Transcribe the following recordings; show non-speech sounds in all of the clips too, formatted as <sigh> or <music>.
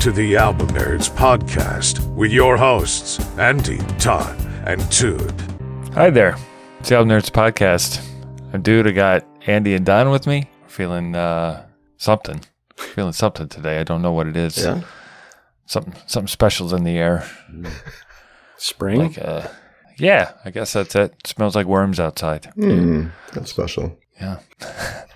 to the Album Nerds podcast with your hosts, Andy, Todd, and Dude. Hi there. It's the Album Nerds podcast. I'm dude. I got Andy and Don with me. Feeling uh, something. Feeling something today. I don't know what it is. Yeah. Something something special's in the air. Spring? Like uh, yeah, I guess that's it. smells like worms outside. Mm, that's special. Yeah. <laughs>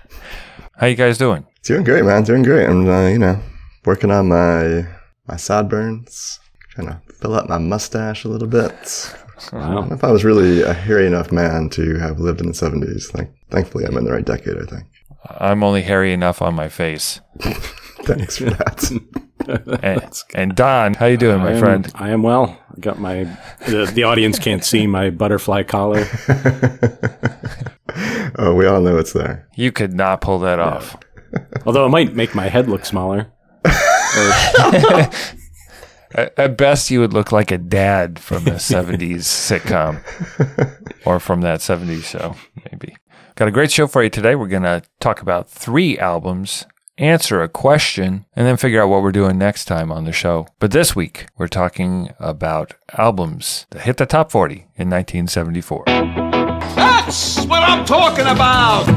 How you guys doing? Doing great, man. Doing great. I'm, uh, you know, working on my my sideburns, trying to fill out my mustache a little bit. I don't know if I was really a hairy enough man to have lived in the 70s. Like, thankfully, I'm in the right decade, I think. I'm only hairy enough on my face. <laughs> Thanks for that. <laughs> And, and Don, how you doing, my I am, friend? I am well. I got my the, the audience can't see my butterfly collar. <laughs> oh, we all know it's there. You could not pull that off. Although it might make my head look smaller. <laughs> At, best, you would look like a dad from a 70s sitcom or from that 70s show, maybe. Got a great show for you today. We're going to talk about three albums, answer a question, and then figure out what we're doing next time on the show. But this week, we're talking about albums that hit the top 40 in 1974. That's what I'm talking about.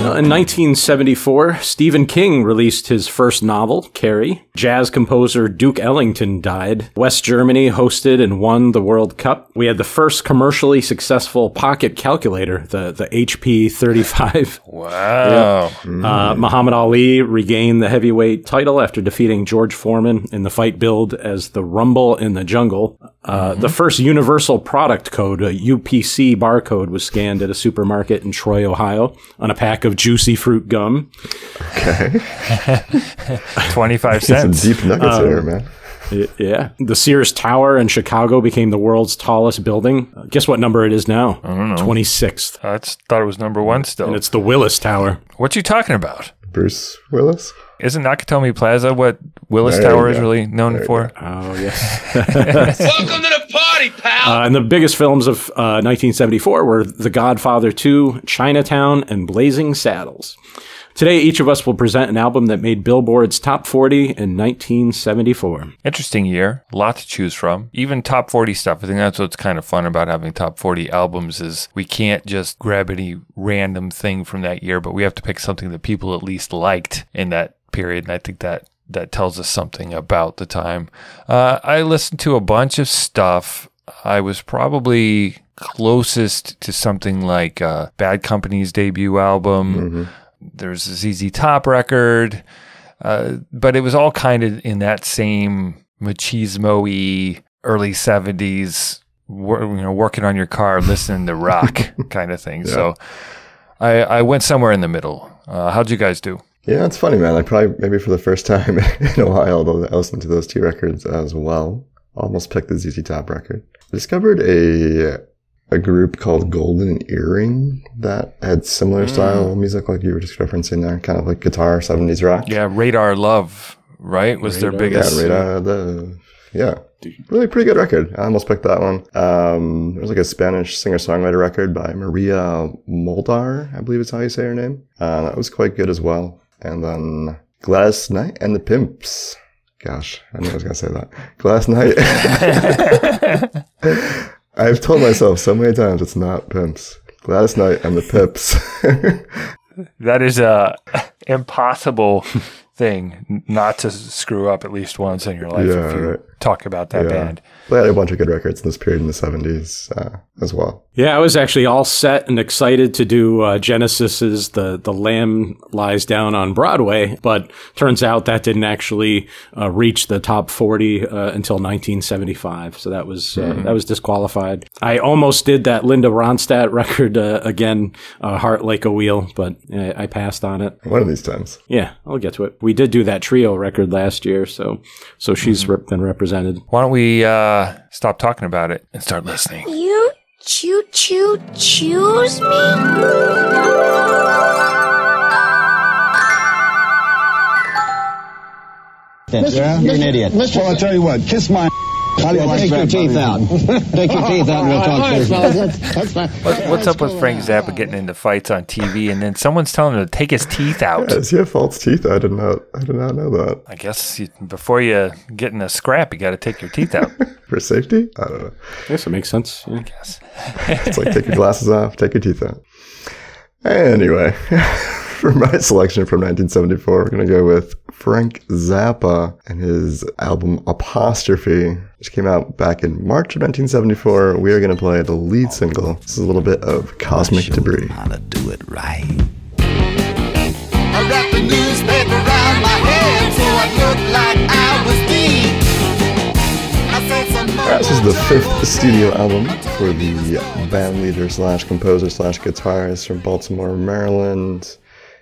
In 1974, Stephen King released his first novel, Carrie. Jazz composer Duke Ellington died. West Germany hosted and won the World Cup. We had the first commercially successful pocket calculator, the, the HP 35. <laughs> Wow. Uh, Muhammad Ali regained the heavyweight title after defeating George Foreman in the fight billed as the Rumble in the Jungle. Uh, The first universal product code, a UPC barcode, was scanned at a supermarket in Troy, Ohio, on a pack of juicy fruit gum. Okay. <laughs> 25 Some cents. deep nuggets there, man. Y- Yeah. The Sears Tower in Chicago became the world's tallest building. Uh, guess what number it is now? I don't know. 26th. I just thought it was number one still. And it's the Willis Tower. What are you talking about? Bruce Willis? Isn't Nakatomi Plaza what Willis There Tower is really known There for? Oh, yes. <laughs> Welcome to the party, pal. Uh, and the biggest films of uh, 1974 were The Godfather 2, Chinatown, and Blazing Saddles. Today, each of us will present an album that made Billboard's top 40 in 1974. Interesting year, a lot to choose from. Even top 40 stuff. I think that's what's kind of fun about having top 40 albums is we can't just grab any random thing from that year, but we have to pick something that people at least liked in that period. And I think that that tells us something about the time. Uh, I listened to a bunch of stuff. I was probably closest to something like uh, Bad Company's debut album. There's a ZZ Top record. Uh, but it was all kind of in that same machismo-y early 70s wor- you know working on your car listening to rock <laughs> kind of thing so I, I went somewhere in the middle uh, how'd you guys do Yeah, it's funny, man. I probably, maybe for the first time <laughs> in a while, I listened to those two records as well. Almost picked the ZZ Top record. I Discovered a a group called Golden Earring that had similar style music like you were just referencing there, kind of like guitar, 70s rock. yeah radar love right was their Radar, Yeah, biggest right out of the, yeah. Really pretty good record. I almost picked that one. Um, it was like a Spanish singer-songwriter record by Maria Muldaur, I believe is how you say her name. Uh, that was quite good as well. And then Gladys Knight and the Pimps. Gosh, I knew I was going to say that. Gladys Knight. <laughs> <laughs> <laughs> I've told myself so many times it's not Pimps. Gladys Knight and the Pips. <laughs> that is a impossible thing not to screw up at least once in your life Yeah, if you right. Talk about that Yeah. band they had a bunch of good records in this period in the 70s uh, as well. Yeah, I was actually all set and excited to do uh, Genesis's "The The Lamb Lies Down" on Broadway, but turns out that didn't actually uh, reach the top forty uh, until 1975. So that was uh, that was disqualified. I almost did that Linda Ronstadt <laughs> record uh, again, uh, "Heart Like a Wheel," but uh, I passed on it. One of these times. Yeah, I'll get to it. We did do that trio record last year, so so she's rep- been represented. Why don't we uh, stop talking about it and start listening You choo choo choose me? Yeah, you're an idiot. Well, I'll tell you what. Kiss my take your teeth out. Take your teeth out and we'll talk business. That's fine. What, what's up with Frank Zappa getting into fights on TV and then someone's telling him to take his teeth out? Does he have false teeth? I did not. I did not know that. I guess you, before you get in a scrap, you got to take your teeth out. <laughs> For safety? I don't know. I guess it makes sense. Yeah. Yes. It's like take your glasses off, take your teeth out. Anyway, <laughs> <laughs> for my selection from 1974, we're going to go with Frank Zappa and his album Apostrophe, which came out back in March of 1974. We are going to play the lead single. This is a little bit of Cosmic Debris. How to do it right. I wrapped the newspaper around my head so I looked like I was dead. I said some more This is the fifth studio album for the band leader slash composer slash guitarist from Baltimore, Maryland.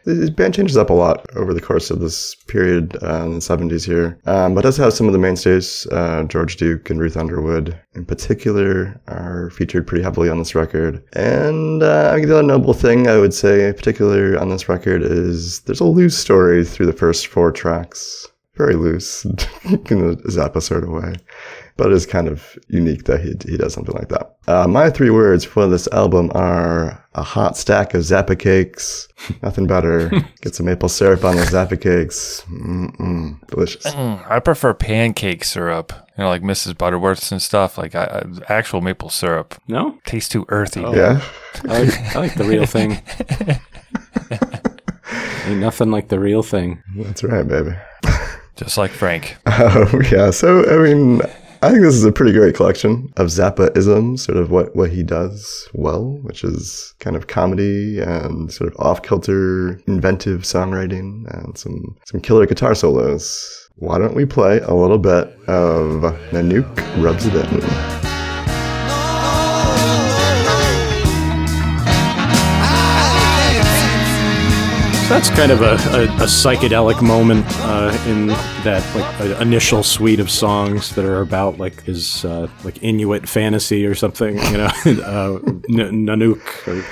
His band changes up a lot over the course of this period uh, in the 70s here, um, but does have some of the mainstays. Uh, George Duke and Ruth Underwood, in particular, are featured pretty heavily on this record. And uh, the other notable thing I would say, particular on this record, is there's a loose story through the first four tracks. Very loose <laughs> in a Zappa sort of way but it's kind of unique that he, he does something like that. Uh, my three words for this album are a hot stack of Zappa cakes, <laughs> nothing better. <laughs> Get some maple syrup on those Zappa cakes. Mm-mm, delicious. Mm, I prefer pancake syrup, you know, like Mrs. Butterworth's and stuff. Like I, I, actual maple syrup No, tastes too earthy. Yeah, I like, I like the real thing. <laughs> Ain't nothing like the real thing. that's right, baby. Just like Frank. Oh, yeah. So, I mean, I think this is a pretty great collection of Zappa isms, sort of what, what he does well, which is kind of comedy and sort of off kilter, inventive songwriting and some, some killer guitar solos. Why don't we play a little bit of Nanook Rubs It In? So that's kind of a, a, a psychedelic moment uh, in that like uh, initial suite of songs that are about like his uh, like Inuit fantasy or something, you know, <laughs> uh, N- Nanook. Or,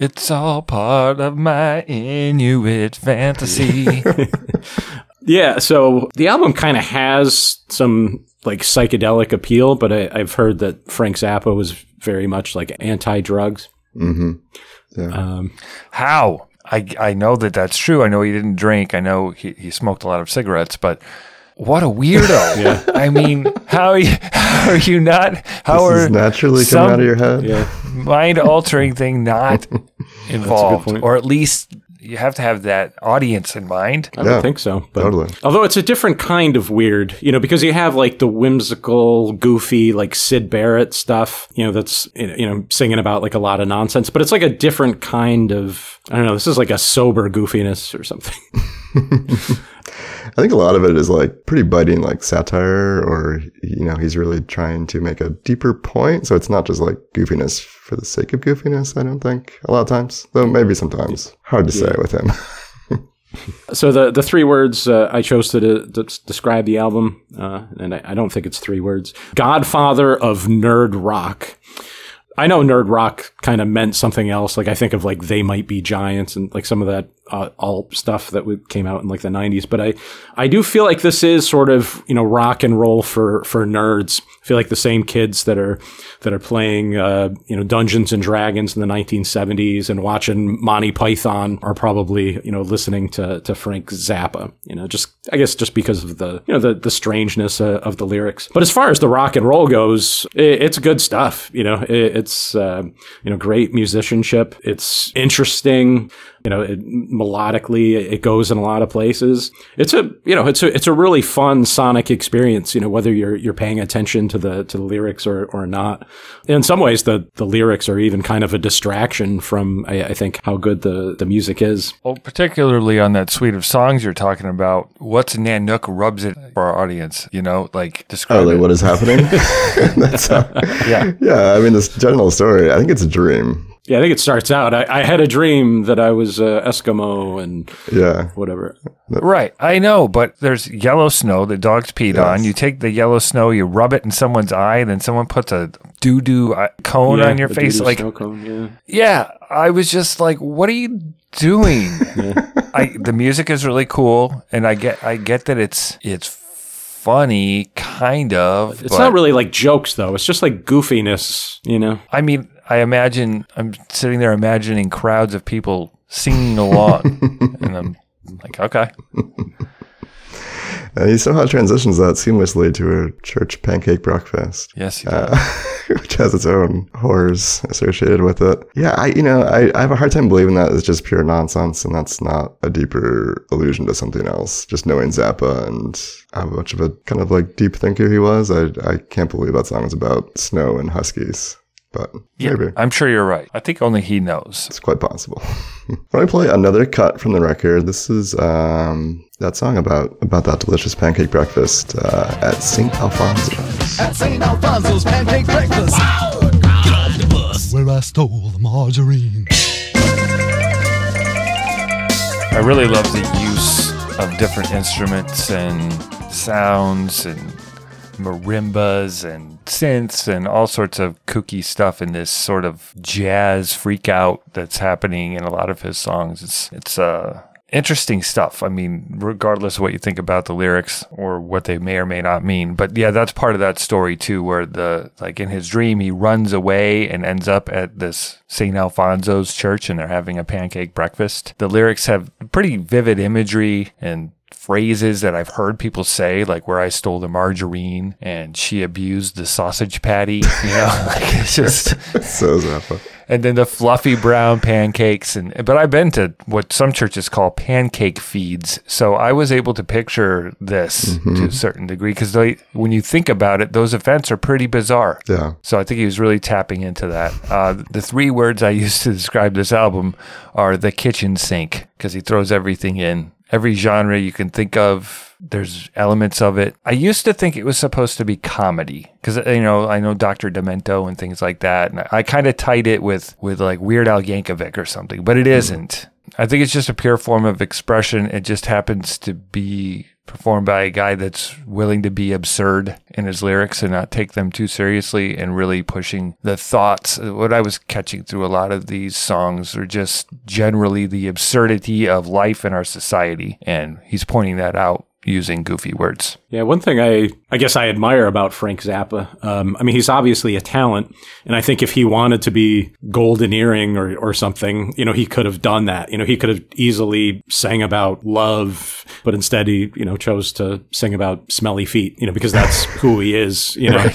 It's all part of my Inuit fantasy. <laughs> yeah, so the album kind of has some like psychedelic appeal, but I, I've heard that Frank Zappa was very much like anti-drugs. How? I, I know that that's true. I know he didn't drink. I know he, he smoked a lot of cigarettes, but what a weirdo. <laughs> yeah. I mean, how are you, how are you not, how This are naturally coming out of your head. Yeah, mind altering thing not <laughs> involved? Or at least you have to have that audience in mind. I Yeah, don't think so. But totally. Although it's a different kind of weird, you know, because you have like the whimsical, goofy, like Syd Barrett stuff, you know, that's, you know, singing about like a lot of nonsense, but it's like a different kind of, I don't know, this is like a sober goofiness or something. <laughs> <laughs> I think a lot of it is like pretty biting, like satire, or you know, he's really trying to make a deeper point. So it's not just like goofiness for the sake of goofiness. I don't think a lot of times, though maybe sometimes. Hard to say with him. <laughs> So the the three words uh, I chose to, de- to describe the album, uh, and I, I don't think it's three words: Godfather of nerd rock. I know nerd rock kind of meant something else. Like I think of like they might be giants and like some of that uh, alt stuff that would, came out in like the '90s. But I I do feel like this is sort of you know rock and roll for for nerds. I feel like the same kids that are that are playing uh, you know Dungeons and Dragons in the 1970s and watching Monty Python are probably you know listening to to Frank Zappa. You know, just I guess just because of the you know the the strangeness uh, of the lyrics. But as far as the rock and roll goes, it, it's good stuff. You know, it, it's uh, you know great musicianship. It's interesting. You know, it, melodically, it goes in a lot of places. It's a you know it's a it's a really fun sonic experience. You know, whether you're you're paying attention to the to the lyrics or or not. In some ways, the the lyrics are even kind of a distraction from I, I think how good the the music is. Well, particularly on that suite of songs you're talking about, what's Nanook rubs it for our audience? You know, like describe Oh, like it. what is happening? <laughs> <laughs> That's how, Yeah. yeah. I mean, this general story. I think it's a dream. Yeah, I think it starts out. I, I had a dream that I was uh, Eskimo and Yeah, whatever. Right, I know, but there's yellow snow that dogs peed on. You take the yellow snow, you rub it in someone's eye, then someone puts a doo doo cone Yeah, on your the face. doo-doo Like, snow cone, yeah. yeah, I was just like, what are you doing? <laughs> I the music is really cool, and I get I get that it's it's funny, kind of. It's not really like jokes though. It's just like goofiness, you know. I mean, I imagine I'm sitting there imagining crowds of people singing along, <laughs> and I'm like, okay, And he somehow transitions that seamlessly to a church pancake breakfast. yes, he Uh, <laughs> which has its own horrors associated with it. Yeah, I you know I, I have a hard time believing that is just pure nonsense, and that's not a deeper allusion to something else. Just knowing Zappa and how much of a kind of like deep thinker he was, I I can't believe that song is about snow and huskies. But yeah, maybe I'm sure you're right. I think only he knows. it's quite possible. <laughs> Let me play another cut from the record. This is um, that song about about that delicious pancake breakfast uh, at St. Alfonzo's. At St. Alfonzo's Pancake Breakfast. Get off the bus. where I stole the margarine. I really love the use of different instruments and sounds and marimbas and synths and all sorts of kooky stuff in this sort of jazz freak out that's happening in a lot of his songs. It's it's uh interesting stuff. I mean, regardless of what you think about the lyrics or what they may or may not mean. But yeah, that's part of that story too, where the like in his dream he runs away and ends up at this St. Alfonzo's church and they're having a pancake breakfast. The lyrics have pretty vivid imagery and phrases that I've heard people say, like where I stole the margarine and she abused the sausage patty. You know, <laughs> like it's <laughs> just <laughs> So Zappa. and then the fluffy brown pancakes and but I've been to what some churches call pancake feeds so I was able to picture this to a certain degree because when you think about it those events are pretty bizarre Yeah. so I think he was really tapping into that uh, the three words I used to describe this album are the kitchen sink because he throws everything in every genre you can think of there's elements of it. I used to think it was supposed to be comedy because uh, you know I know Dr. Demento and things like that, and I, I kind of tied it with with like Weird Al Yankovic or something, but it hmm. isn't. I think it's just a pure form of expression. It just happens to be performed by a guy that's willing to be absurd in his lyrics and not take them too seriously and really pushing the thoughts. What I was catching through a lot of these songs are just generally the absurdity of life in our society. And he's pointing that out using goofy words. Yeah, one thing I I guess I admire about Frank Zappa. Um, I mean, he's obviously a talent, and I think if he wanted to be golden earring or or something, you know, he could have done that. You know, he could have easily sang about love, but instead he you know chose to sing about smelly feet. You know, because that's <laughs> who he is. You know,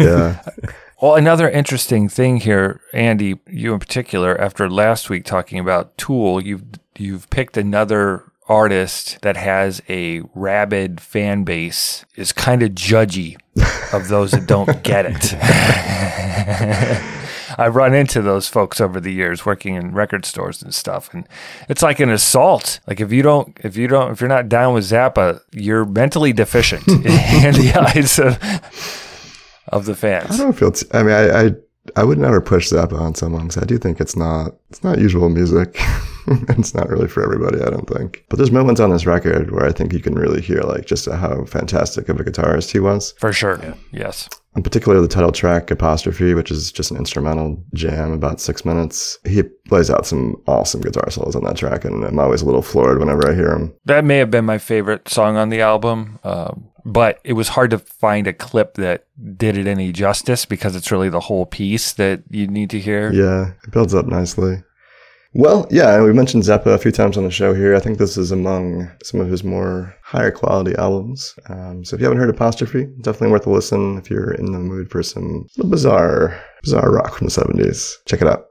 Yeah. <laughs> Well, another interesting thing here, Andy, you in particular, after last week talking about Tool, you've you've picked another artist that has a rabid fan base, is kind of judgy of those that don't <laughs> get it. <laughs> I've run into those folks over the years working in record stores and stuff, and it's like an assault. Like if you don't, if you don't, if you're not down with Zappa, you're mentally deficient <laughs> in the eyes of, of the fans. I don't feel. T- I mean, I, I I would never push Zappa on someone because I do think it's not it's not usual music. <laughs> it's not really for everybody. I don't think. But there's moments on this record where I think you can really hear like just how fantastic of a guitarist he was. For sure. Yes. In particular, the title track "Apostrophe," which is just an instrumental jam, about six minutes. He plays out some awesome guitar solos on that track, and I'm always a little floored whenever I hear him. That may have been my favorite song on the album, uh, but it was hard to find a clip that did it any justice because it's really the whole piece that you need to hear. Yeah, it builds up nicely. Well, yeah, we mentioned Zappa a few times on the show here. I think this is among some of his more higher quality albums. Um, so if you haven't heard Apostrophe, definitely worth a listen if you're in the mood for some bizarre, bizarre rock from the 70s. Check it out.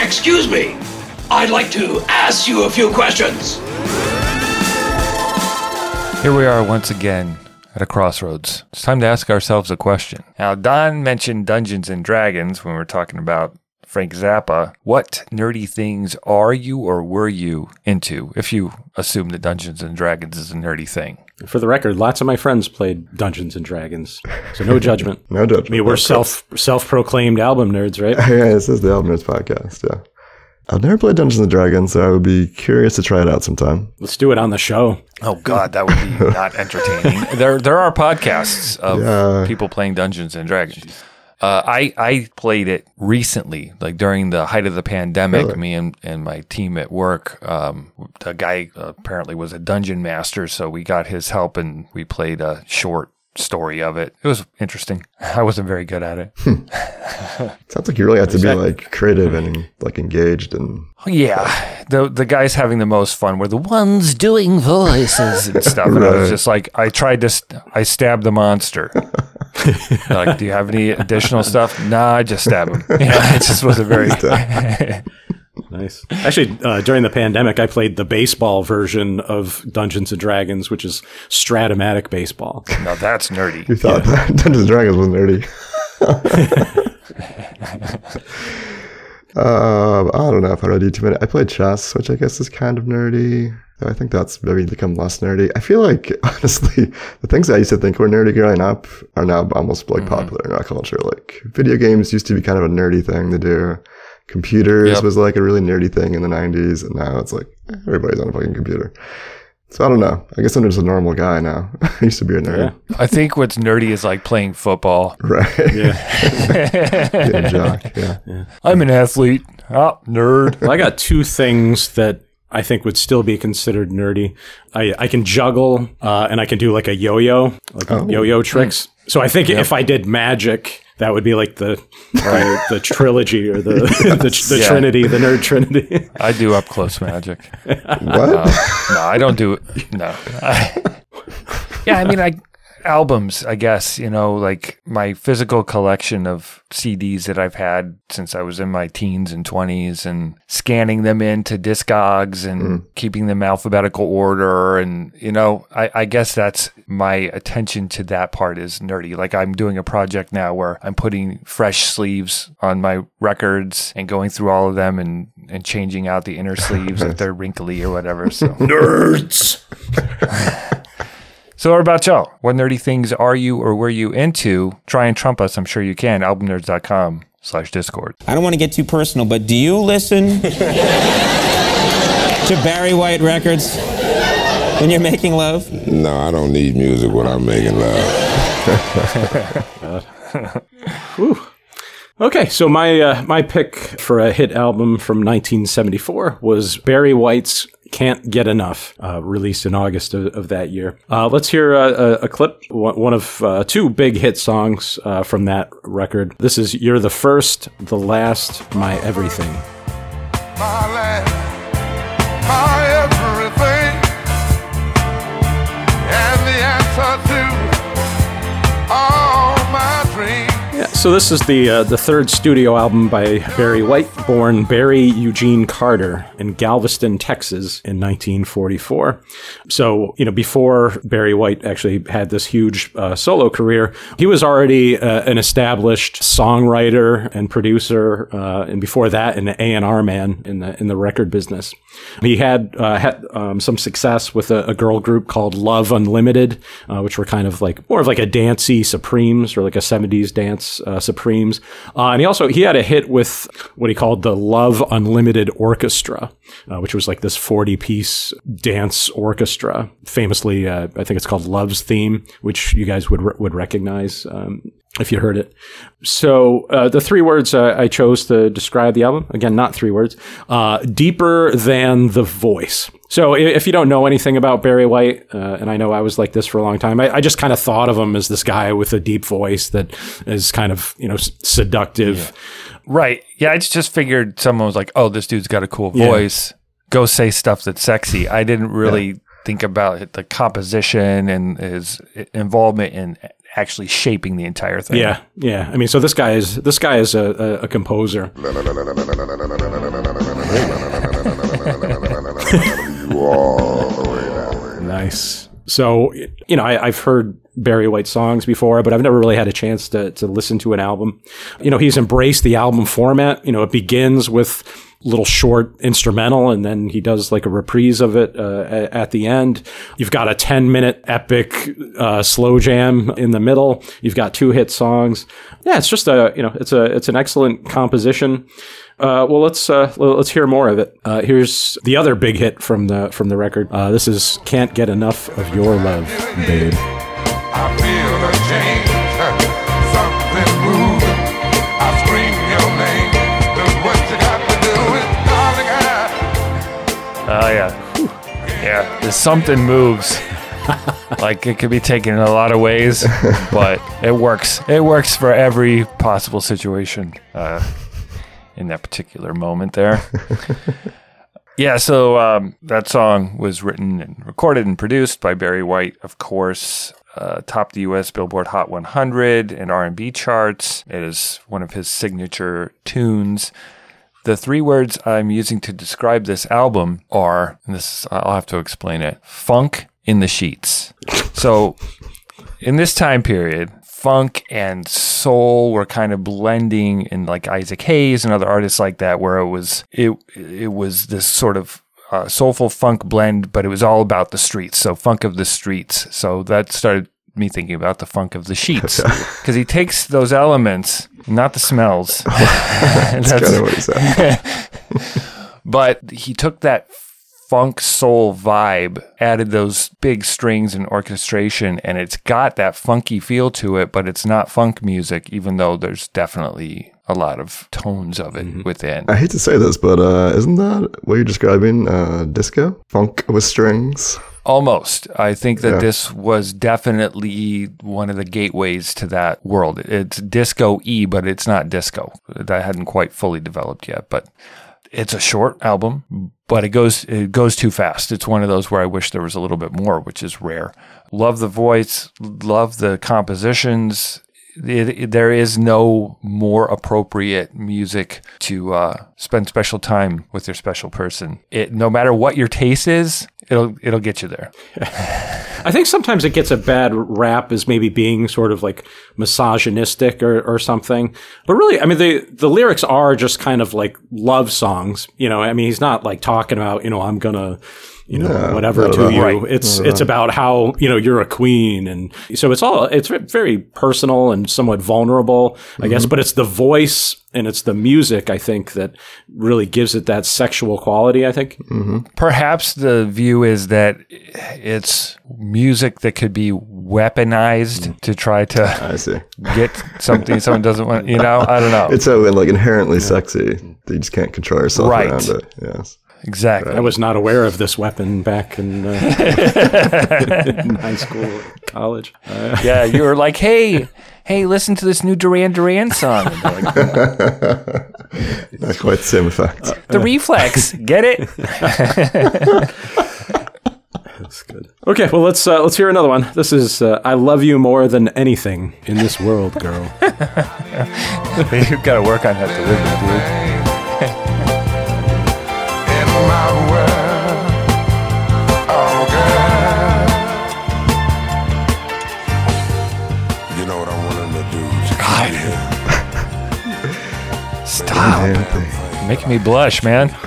Excuse me. I'd like to ask you a few questions. Here we are once again at a crossroads. It's time to ask ourselves a question. Now, Don mentioned Dungeons and Dragons when we were talking about Frank Zappa. What nerdy things are you or were you into if you assume that Dungeons and Dragons is a nerdy thing? for the record, lots of my friends played Dungeons and Dragons, so no judgment. <laughs> No judgment. I mean, we're self self proclaimed album nerds, right? <laughs> yeah, this is the Album Nerds podcast, yeah. I've never played Dungeons and Dragons, so I would be curious to try it out sometime. Let's do it on the show. Oh God, that would be not entertaining. <laughs> there, there are podcasts of Yeah. people playing Dungeons and Dragons. Uh, I I played it recently, like during the height of the pandemic. Really? Me and, and my team at work, um, the guy apparently was a dungeon master, so we got his help and we played a short story of it. It was interesting. <laughs> I wasn't very good at it. Hmm. Sounds like you really have to be like creative and like engaged and Yeah, the the guys having the most fun were the ones doing voices and <laughs> stuff. And I was just like, I tried to, st- I stabbed the monster. <laughs> like, do you have any additional stuff? Nah, I just stab him. Yeah, it just wasn't very. Uh, Nice. Actually, uh, during the pandemic, I played the baseball version of Dungeons and Dragons, which is Strat-O-Matic baseball. now that's nerdy. you thought that <laughs> Dungeons and Dragons was nerdy. <laughs> uh, I don't know if I really do too many. I played chess, which I guess is kind of nerdy. I think that's maybe become less nerdy. I feel like <laughs> honestly, the things I used to think were nerdy growing up are now almost like popular in our culture. Like video games used to be kind of a nerdy thing to do. Computers Yep. was like a really nerdy thing in the '90s, and now it's like eh, everybody's on a fucking computer. So I don't know. I guess I'm just a normal guy now. <laughs> I used to be a nerd, I think what's nerdy is like playing football. right? Yeah, <laughs> yeah, jock. Yeah. I'm an athlete. Oh, nerd. Well, I got two things that I think would still be considered nerdy. I, I can juggle uh, and I can do like a yo-yo, like yo-yo tricks. So I think if I did magic, that would be like the the, <laughs> the trilogy or the <laughs> the, the Yeah. trinity, the nerd trinity. I do up close magic. What? Uh, no, I don't do no. I, <laughs> yeah, I mean, I albums. I guess you know, like my physical collection of CDs that I've had since I was in my teens and twenties, and scanning them into Discogs and mm-hmm. keeping them alphabetical order, and you know, I, I guess that's my attention to that part is nerdy. Like I'm doing a project now where I'm putting fresh sleeves on my records and going through all of them and and changing out the inner <laughs> sleeves if they're wrinkly or whatever. So Nerds. <laughs> so what about y'all? What nerdy things are you or were you into? Try and trump us. I'm sure you can. Albumnerds.com slash discord. I don't want to get too personal, but do you listen <laughs> to Barry White records when you're making love? No, I don't need music when I'm making love. <laughs> Okay, so my uh, my pick for a hit album from 1974 was Barry White's "Can't Get Enough," uh, released in August of, of that year. Uh, let's hear a, a, a clip, one of uh, two big hit songs uh, from that record. This is "You're the First, the Last, My Everything." my so this is the uh, the third studio album by Barry White, born Barry Eugene Carter in Galveston, Texas, in 1944. So you know, before Barry White actually had this huge uh, solo career, he was already uh, an established songwriter and producer, uh, and before that, an A and R man in the in the record business. He had uh, had um, some success with a, a girl group called Love Unlimited, uh, which were kind of like more of like a dancey Supremes or like a 70s dance uh, Supremes. Uh, and he also he had a hit with what he called the Love Unlimited Orchestra, uh, which was like this 40 piece dance orchestra. Famously, uh, I think it's called Love's Theme, which you guys would re- would recognize. Um, if you heard it. So uh, the three words uh, I chose to describe the album, again, not three words, uh, deeper than the voice. So if you don't know anything about Barry White, uh, and I know I was like this for a long time, I, I just kind of thought of him as this guy with a deep voice that is kind of, you know, s- seductive. Right. Yeah. I just- figured someone was like, oh, this dude's got a cool Yeah. voice. Go say stuff that's sexy. I didn't really think about the composition and his involvement in actually shaping the entire thing. Yeah, yeah. I mean, so this guy is this guy is a, a, a composer. <laughs> Nice. So, you know, I, I've heard Barry White songs before, but I've never really had a chance to, to listen to an album. You know, he's embraced the album format. You know, it begins with little short instrumental and then he does like a reprise of it uh, at the end. You've got a 10 minute epic uh, slow jam in the middle. You've got two hit songs. Yeah, it's just a, you know, it's a, it's an excellent composition. Uh, well, let's uh, let's hear more of it. Uh, here's the other big hit from the from the record. Uh, this is "Can't Get Enough of Your Love, Babe." Something moves. like it could be taken in a lot of ways, <laughs> but it works. It works for every possible situation uh, in that particular moment there. <laughs> yeah, so um, that song was written and recorded and produced by Barry White, of course. Uh, topped the U.S. Billboard Hot 100 and R&B charts. It is one of his signature tunes. The three words I'm using to describe this album are, and this I'll have to explain it, funk in the sheets. So in this time period, funk and soul were kind of blending in like Isaac Hayes and other artists like that, where it was it it was this sort of uh, soulful funk blend, but it was all about the streets. So funk of the streets. So that started me thinking about the funk of the sheets <laughs> because he takes those elements, not the smells. <laughs> That's kind of what he said. <laughs> but he took that funk soul vibe, added those big strings and orchestration, and it's got that funky feel to it, but it's not funk music, even though there's definitely a lot of tones of it within. I hate to say this, but uh, isn't that what you're describing? Uh, disco? Funk with strings? Almost. I think that Yeah. this was definitely one of the gateways to that world. It's disco E, but it's not disco. That hadn't quite fully developed yet, but it's a short album, but it goes it goes too fast. It's one of those where I wish there was a little bit more, which is rare. Love the voice, love the compositions. It, there is no more appropriate music to uh, spend special time with your special person. It, no matter what your taste is, it'll it'll get you there. <laughs> I think sometimes it gets a bad rap as maybe being sort of like misogynistic or, or something. But really, I mean, the, the lyrics are just kind of like love songs. You know, I mean, he's not like talking about, you know, I'm gonna, you know, No, whatever to you. Right. It's, Not it's about how, you know, you're a queen. And so it's all, it's very personal and somewhat vulnerable, I guess, mm-hmm. but it's the voice and it's the music, I think, that really gives it that sexual quality, I think. Mm-hmm. Perhaps the view is that it's music that could be weaponized mm. to try to I see. get something someone doesn't want. You know, I don't know. It's so like inherently sexy that you just can't control yourself Right. around it. Yes. Exactly. I was not aware of this weapon back in, uh, in <laughs> <laughs> high school, or college. Uh, yeah, you were like, hey, hey, listen to this new Duran Duran song. And like, <laughs> Not quite the same effect. the reflex, get it? that's good. Okay, well let's uh, let's hear another one. This is uh, "I Love You More Than Anything in This World, Girl." You've got to work on that delivery, dude. Stop. Anything. Making me blush, man. <laughs>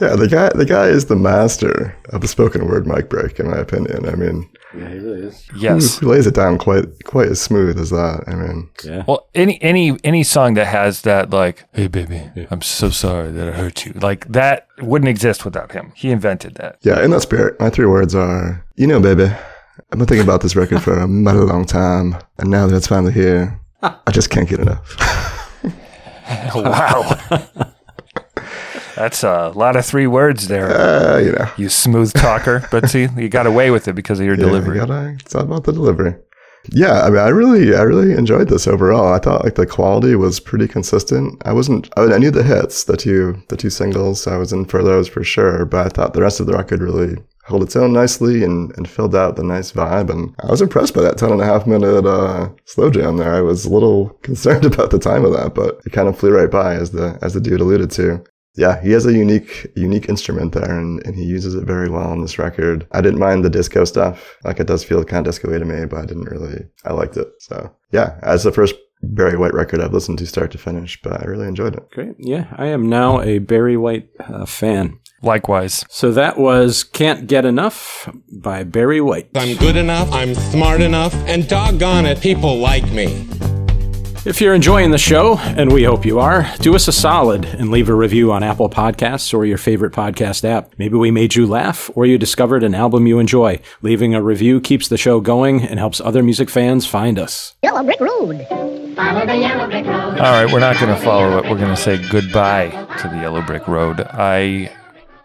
Yeah, the guy the guy is the master of the spoken word mic break, in my opinion. I mean, yeah, he is. Yes. who lays it down quite quite as smooth as that? I mean, Yeah. Well, any any any song that has that like, "Hey baby, I'm so sorry that I hurt you," like that wouldn't exist without him. He invented that. yeah, in that spirit, my three words are, you know, baby, I've been thinking about this record for a mighty long time, and now that it's finally here, I just can't get enough. <laughs> <laughs> Wow, that's a lot of three words there. Uh, you know, You smooth talker, <laughs> but see, you got away with it because of your yeah, delivery. you gotta- it's all about the delivery. Yeah, I mean, I really, I really enjoyed this overall. I thought like the quality was pretty consistent. I wasn't, I, I knew the hits, the two, the two singles. I was in for those for sure, but I thought the rest of the record really held its own nicely and, and filled out the nice vibe. And I was impressed by that 10 and a half minute, uh, slow jam there. I was a little <laughs> concerned about the time of that, but it kind of flew right by as the, as the dude alluded to. Yeah, he has a unique, unique instrument there, and, and he uses it very well on this record. I didn't mind the disco stuff; like it does feel kind of disco to me, but I didn't really. I liked it. So yeah, as the first Barry White record I've listened to start to finish, but I really enjoyed it. Great. Yeah, I am now a Barry White uh, fan. Likewise, So that was "Can't Get Enough" by Barry White. I'm good enough, I'm smart enough, and doggone it, people like me. If you're enjoying the show, and we hope you are, do us a solid and leave a review on Apple Podcasts or your favorite podcast app. Maybe we made you laugh or you discovered an album you enjoy. Leaving a review keeps the show going and helps other music fans find us. Yellow Brick Road. Follow the yellow brick road. all right, we're not going to follow it. We're going to say goodbye to the Yellow Brick Road. I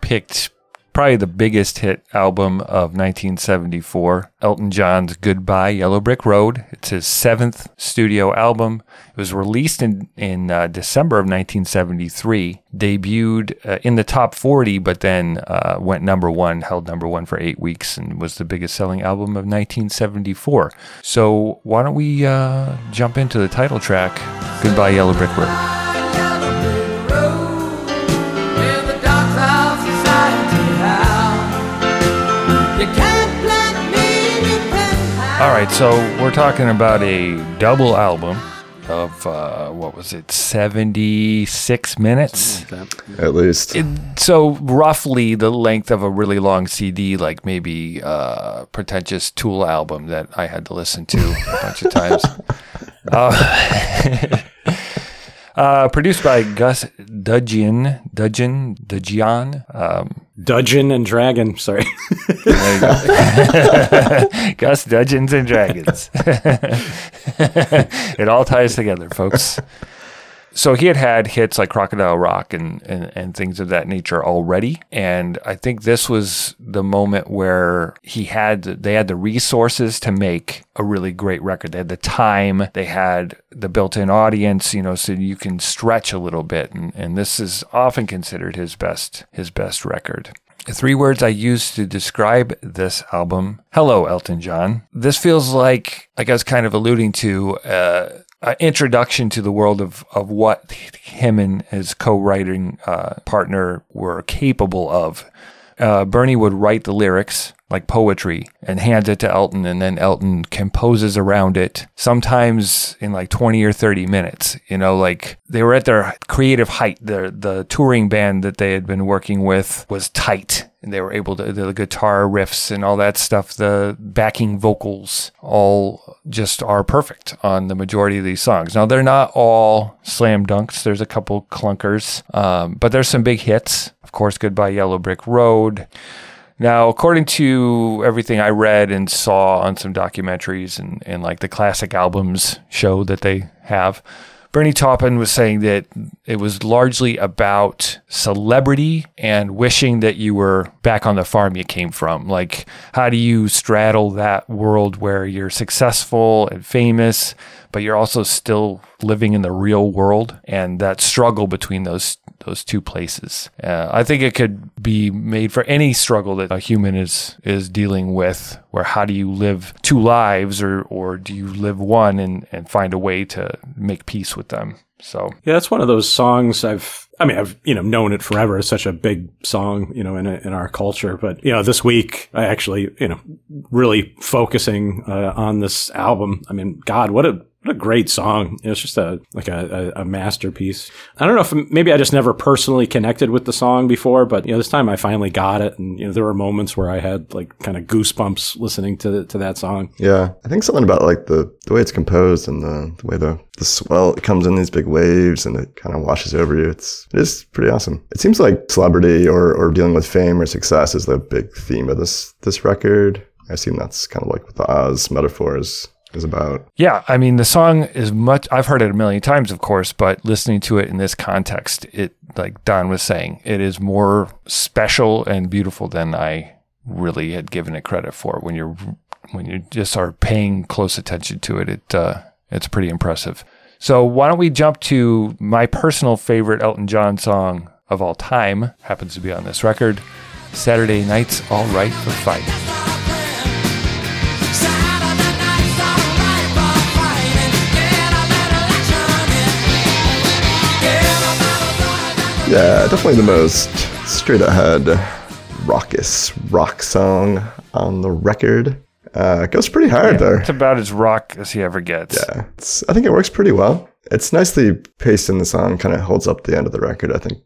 picked probably the biggest hit album of 1974, Elton John's Goodbye Yellow Brick Road. It's his seventh studio album. It was released in, in uh, December of 1973, debuted uh, in the top 40, but then uh, went number one, held number one for eight weeks, and was the biggest selling album of 1974. So why don't we uh, jump into the title track, Goodbye Yellow Brick Road? All right, so we're talking about a double album of uh, what was it, seventy six minutes, like at least. It, so roughly the length of a really long CD, like maybe a pretentious Tool album that I had to listen to a bunch of times. <laughs> Uh, <laughs> uh, produced by Gus Dudgeon, Dudgeon, Dudgeon. Um, Dudgeon and Dragon, sorry. <laughs> Gus Dudgeons and Dragons. <laughs> it all ties together, folks. So he had had hits like Crocodile Rock and, and, and things of that nature already. And I think this was the moment where he had, they had the resources to make a really great record. They had the time, they had the built in audience, you know, so you can stretch a little bit. And, and this is often considered his best, his best record. Three words I use to describe this album. Hello, Elton John. This feels like, like I was kind of alluding to, uh, uh, introduction to the world of, of what him and his co-writing uh, partner were capable of. Uh, Bernie would write the lyrics like poetry and hands it to Elton, and then Elton composes around it, sometimes in like 20 or 30 minutes. You know, like they were at their creative height. The, the touring band that they had been working with was tight, and they were able to, the guitar riffs and all that stuff, the backing vocals, all just are perfect on the majority of these songs. Now, they're not all slam dunks, there's a couple clunkers, um, but there's some big hits. Of course, Goodbye Yellow Brick Road. Now, according to everything I read and saw on some documentaries and, and like the classic albums show that they have, Bernie Taupin was saying that it was largely about celebrity and wishing that you were back on the farm you came from. Like, how do you straddle that world where you're successful and famous, but you're also still living in the real world and that struggle between those those two places. Uh, I think it could be made for any struggle that a human is is dealing with. Where how do you live two lives, or or do you live one and and find a way to make peace with them? So yeah, that's one of those songs I've. I mean, I've you know known it forever. It's such a big song, you know, in in our culture. But you know, this week I actually you know really focusing uh, on this album. I mean, God, what a what a great song. It's just a like a, a, a, masterpiece. I don't know if maybe I just never personally connected with the song before, but you know, this time I finally got it. And you know, there were moments where I had like kind of goosebumps listening to to that song. Yeah. I think something about like the, the way it's composed and the, the way the, the swell it comes in these big waves and it kind of washes over you. It's it is pretty awesome. It seems like celebrity or, or dealing with fame or success is the big theme of this this record. I assume that's kind of like what the Oz metaphor is is about. Yeah, I mean the song is much I've heard it a million times of course, but listening to it in this context, it like Don was saying, it is more special and beautiful than I really had given it credit for. When you're when you just are paying close attention to it, it uh, it's pretty impressive. So why don't we jump to my personal favorite Elton John song of all time? Happens to be on this record. Saturday Night's All Right for Fighting. Yeah, definitely the most straight ahead raucous rock song on the record. Uh, it goes pretty hard Yeah, there. It's about as rock as he ever gets. Yeah, it's, I think it works pretty well. It's nicely paced in the song, kind of holds up the end of the record, I think.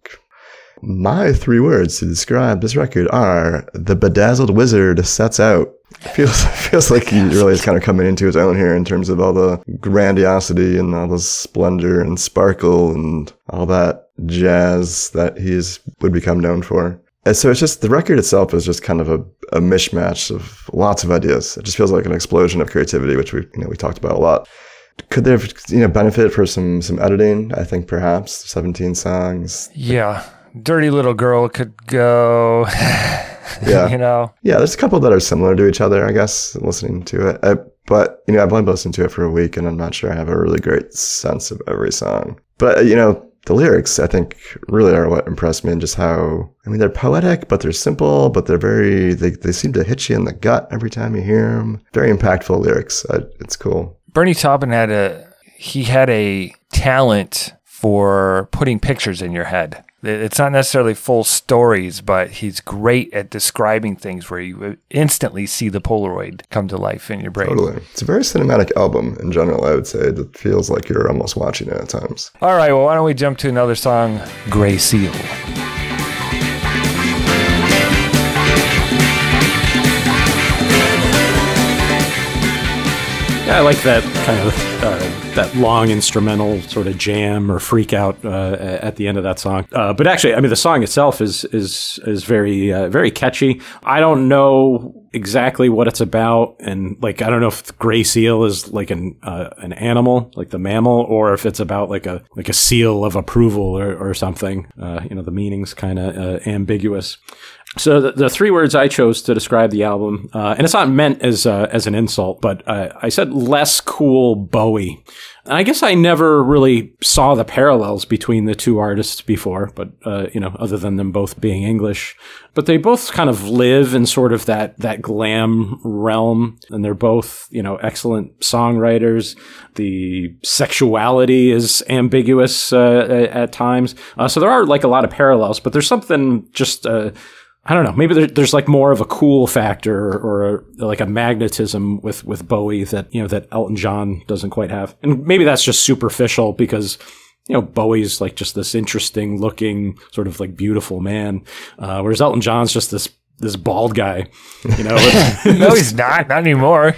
My three words to describe this record are The Bedazzled Wizard Sets Out. Feels, <laughs> feels like he really is kind of coming into his own here in terms of all the grandiosity and all the splendor and sparkle and all that jazz that he's would become known for. And so it's just the record itself is just kind of a, a mishmash of lots of ideas. It just feels like an explosion of creativity, which we you know we talked about a lot. Could there have you know benefit for some some editing? I think perhaps seventeen songs. Yeah. Dirty Little Girl could go. <laughs> Yeah. you know? Yeah, there's a couple that are similar to each other, I guess, listening to it. I, but, you know, I've only listened to it for a week and I'm not sure I have a really great sense of every song. But, you know, the lyrics, I think, really are what impressed me and just how, I mean, they're poetic, but they're simple, but they're very, they, they seem to hit you in the gut every time you hear them. Very impactful lyrics. I, it's cool. Bernie Taupin had a, he had a talent for putting pictures in your head. It's not necessarily full stories, but he's great at describing things where you instantly see the Polaroid come to life in your brain. Totally. It's a very cinematic album in general, I would say. It feels like you're almost watching it at times. All right, well, why don't we jump to another song, Grey Seal. Yeah, I like that kind of uh, that long instrumental sort of jam or freak out uh, at the end of that song. Uh, but actually, I mean, the song itself is is is very uh, very catchy. I don't know exactly what it's about, and like I don't know if gray seal is like an uh, an animal, like the mammal, or if it's about like a like a seal of approval or, or something. Uh, you know, the meaning's kind of ambiguous. So the, the, three words I chose to describe the album, uh, and it's not meant as uh, as an insult, but uh, I said less cool Bowie. And I guess I never really saw the parallels between the two artists before, but uh, you know, other than them both being English, but they both kind of live in sort of that that glam realm, and they're both you know excellent songwriters. The sexuality is ambiguous uh, at times, uh, so there are like a lot of parallels, but there's something just I don't know. Maybe there, there's like more of a cool factor or, like a magnetism with with Bowie that you know that Elton John doesn't quite have, and maybe that's just superficial because you know Bowie's like just this interesting looking sort of like beautiful man, uh, whereas Elton John's just this this bald guy. You know, <laughs> no, he's <laughs> not. Not anymore.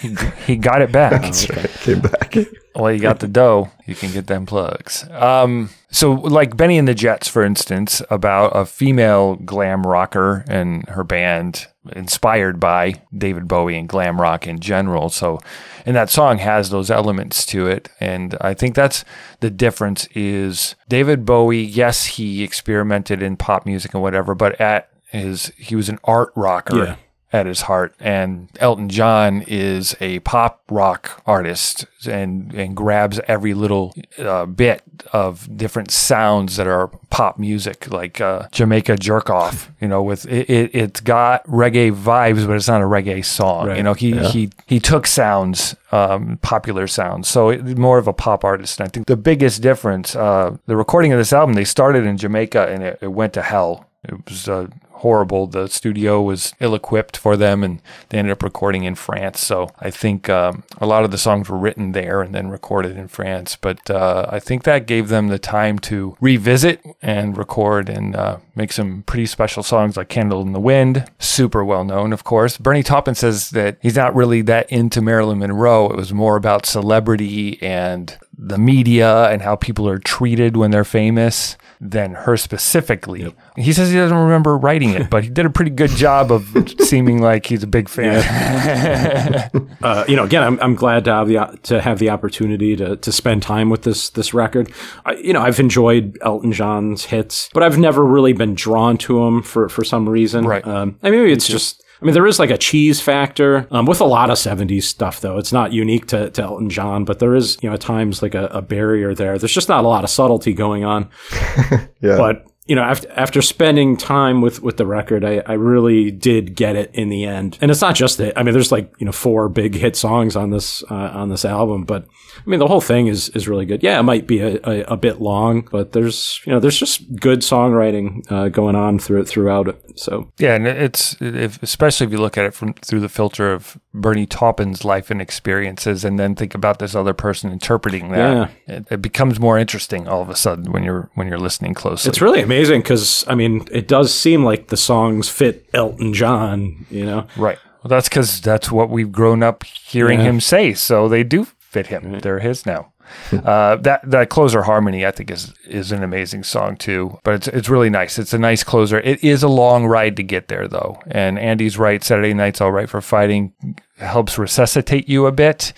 he, he got it back. That's right. Came back. Well, you got the dough. You can get them plugs. Um, so, like Bennie and the Jets, for instance, about a female glam rocker and her band inspired by David Bowie and glam rock in general. So, and that song has those elements to it. And I think that's the difference is David Bowie, yes, he experimented in pop music and whatever, but at his, he was an art rocker. Yeah at his heart. And Elton John is a pop rock artist and, and grabs every little uh, bit of different sounds that are pop music, like uh, Jamaica Jerk Off, you know, with it, it, has got reggae vibes, but it's not a reggae song. Right. You know, he, yeah. he, he took sounds, um, popular sounds. So it, more of a pop artist. And I think the biggest difference, uh, the recording of this album, they started in Jamaica and it, it went to hell. It was uh, horrible. The studio was ill equipped for them, and they ended up recording in France. So I think um, a lot of the songs were written there and then recorded in France. But uh, I think that gave them the time to revisit and record and uh, make some pretty special songs like Candle in the Wind, super well known, of course. Bernie Taupin says that he's not really that into Marilyn Monroe. It was more about celebrity and the media and how people are treated when they're famous than her specifically. Yep. He says he doesn't remember writing it, but he did a pretty good job of seeming like he's a big fan. Yeah. <laughs> uh, you know, again, I'm, I'm glad to have the to have the opportunity to to spend time with this this record. I, you know, I've enjoyed Elton John's hits, but I've never really been drawn to him for for some reason. Right. Um, I mean, maybe it's just I mean, there is like a cheese factor um, with a lot of 70s stuff, though. It's not unique to, to Elton John, but there is, you know, at times like a, a barrier there. There's just not a lot of subtlety going on. <laughs> yeah. But you know, after after spending time with with the record, I, I really did get it in the end. And it's not just it. I mean, there's like you know four big hit songs on this uh, on this album, but I mean the whole thing is is really good. Yeah, it might be a, a, a bit long, but there's you know there's just good songwriting uh, going on through throughout it. So yeah, and it's if, especially if you look at it from through the filter of Bernie Taupin's life and experiences, and then think about this other person interpreting that. Yeah. It, it becomes more interesting all of a sudden when you're when you're listening closely. It's really amazing because I mean, it does seem like the songs fit Elton John. You know, right? Well, that's because that's what we've grown up hearing yeah. him say. So they do fit him. Right. They're his now. <laughs> uh, that that closer harmony, I think, is is an amazing song too. But it's it's really nice. It's a nice closer. It is a long ride to get there though. And Andy's right. Saturday night's all right for fighting helps resuscitate you a bit.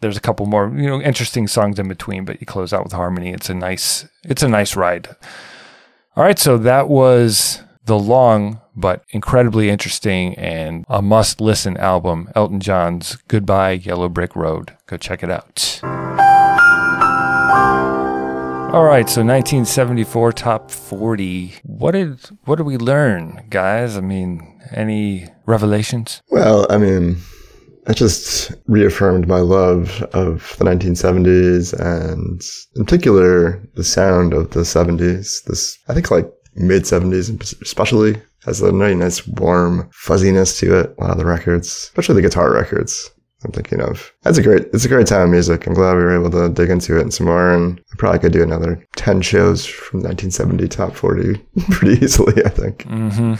There's a couple more you know interesting songs in between, but you close out with harmony. It's a nice it's a nice ride. All right, so that was the long but incredibly interesting and a must listen album, Elton John's Goodbye Yellow Brick Road. Go check it out. All right, so 1974 top 40. What did what did we learn, guys? I mean, any revelations? Well, I mean, it just reaffirmed my love of the 1970s and in particular the sound of the 70s. This, I think like mid 70s especially has a very nice warm fuzziness to it. A lot of the records, especially the guitar records. I'm thinking of. That's a great, it's a great time of music. I'm glad we were able to dig into it and some more and I probably could do another 10 shows from 1970 top 40 <laughs> pretty easily, I think. Mm-hmm.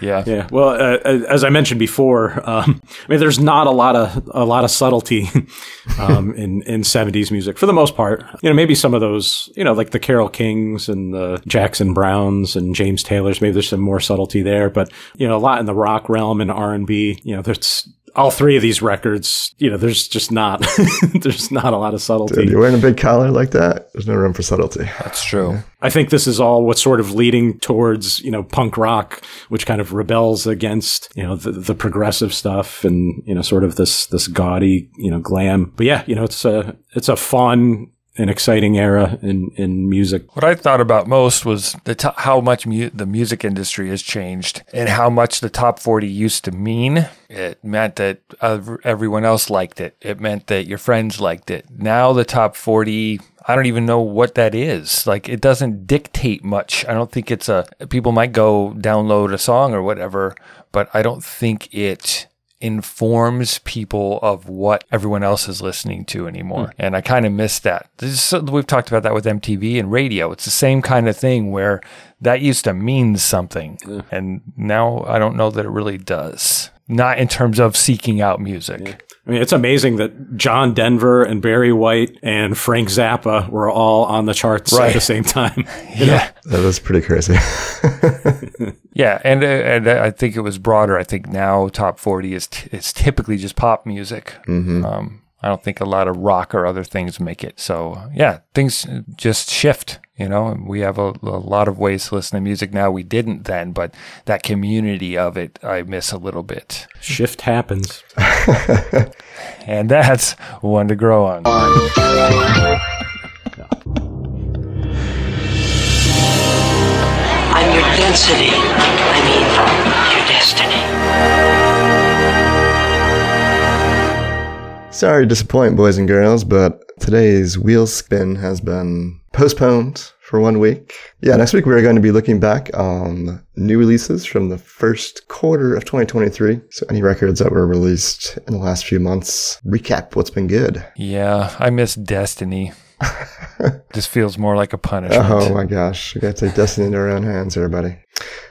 Yeah. Yeah. Well, uh, as I mentioned before, um, I mean, there's not a lot of a lot of subtlety <laughs> um, in in 70s music for the most part. You know, maybe some of those, you know, like the Carole Kings and the Jackson Brownes and James Taylors. Maybe there's some more subtlety there, but you know, a lot in the rock realm and R and B. You know, there's all three of these records, you know, there's just not <laughs> there's not a lot of subtlety. Dude, you're wearing a big collar like that. There's no room for subtlety. That's true. Yeah. I think this is all what's sort of leading towards, you know, punk rock, which kind of rebels against, you know, the, the progressive stuff and, you know, sort of this, this gaudy, you know, glam. But yeah, you know, it's a, it's a fun, an exciting era in, in music. What I thought about most was the t- how much mu- the music industry has changed and how much the top 40 used to mean. It meant that everyone else liked it. It meant that your friends liked it. Now the top 40 I don't even know what that is. Like it doesn't dictate much. I don't think it's a people might go download a song or whatever, but I don't think it informs people of what everyone else is listening to anymore. Mm. And I kind of miss that. Is, we've talked about that with MTV and radio. It's the same kind of thing where that used to mean something. Yeah. And now I don't know that it really does. Not in terms of seeking out music. Yeah. I mean, it's amazing that John Denver and Barry White and Frank Zappa were all on the charts right. at the same time. <laughs> yeah, know? <laughs> that was pretty crazy. <laughs> yeah, and uh, and I think it was broader. I think now top forty is t- is typically just pop music. Mm-hmm. Um, I don't think a lot of rock or other things make it. So yeah, things just shift. You know, we have a, a, lot of ways to listen to music now. We didn't then, but that community of it, I miss a little bit. Shift happens, <laughs> and that's one to grow on. I'm your density. I mean, your destiny. Sorry to disappoint, boys and girls, but today's wheel spin has been postponed for one week. Yeah, next week we are going to be looking back on new releases from the first quarter of 2023. So any records that were released in the last few months, recap what's been good. Yeah, I miss Destiny. <laughs> this feels more like a punishment. Oh my gosh, we got to take Destiny into our own hands, everybody.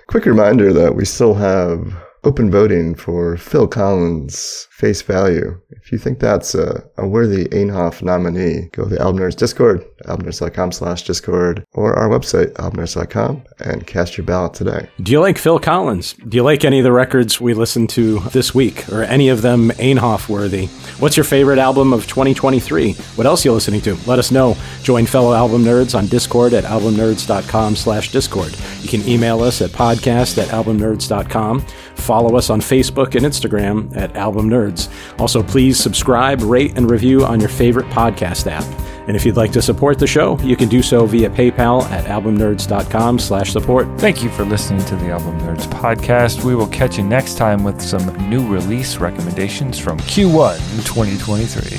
Quick reminder that we still have open voting for Phil Collins' Face Value. If you think that's a, a worthy Einhoff nominee, go to Nerds Discord, albumnerds.com slash Discord, or our website, albumnerds.com, and cast your ballot today. Do you like Phil Collins? Do you like any of the records we listened to this week, or any of them Einhoff worthy? What's your favorite album of 2023? What else are you listening to? Let us know. Join fellow album nerds on Discord at albumnerds.com slash Discord. You can email us at podcast at albumnerds.com. Follow us on Facebook and Instagram at Album Nerds. Also, please subscribe, rate, and review on your favorite podcast app. And if you'd like to support the show, you can do so via PayPal at albumnerds.com slash support. Thank you for listening to the Album Nerds podcast. We will catch you next time with some new release recommendations from Q1 2023.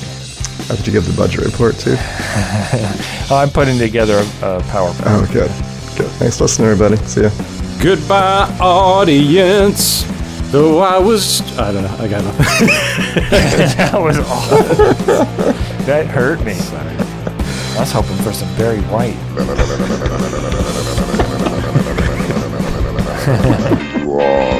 How did you give the budget report too? <laughs> I'm putting together a, a PowerPoint. Oh, good. Good. Thanks for listening, everybody. See ya. Goodbye, audience. Though I was, I don't know, I got nothing. <laughs> that was <laughs> awful. that hurt me. I was hoping for some Barry White. <laughs>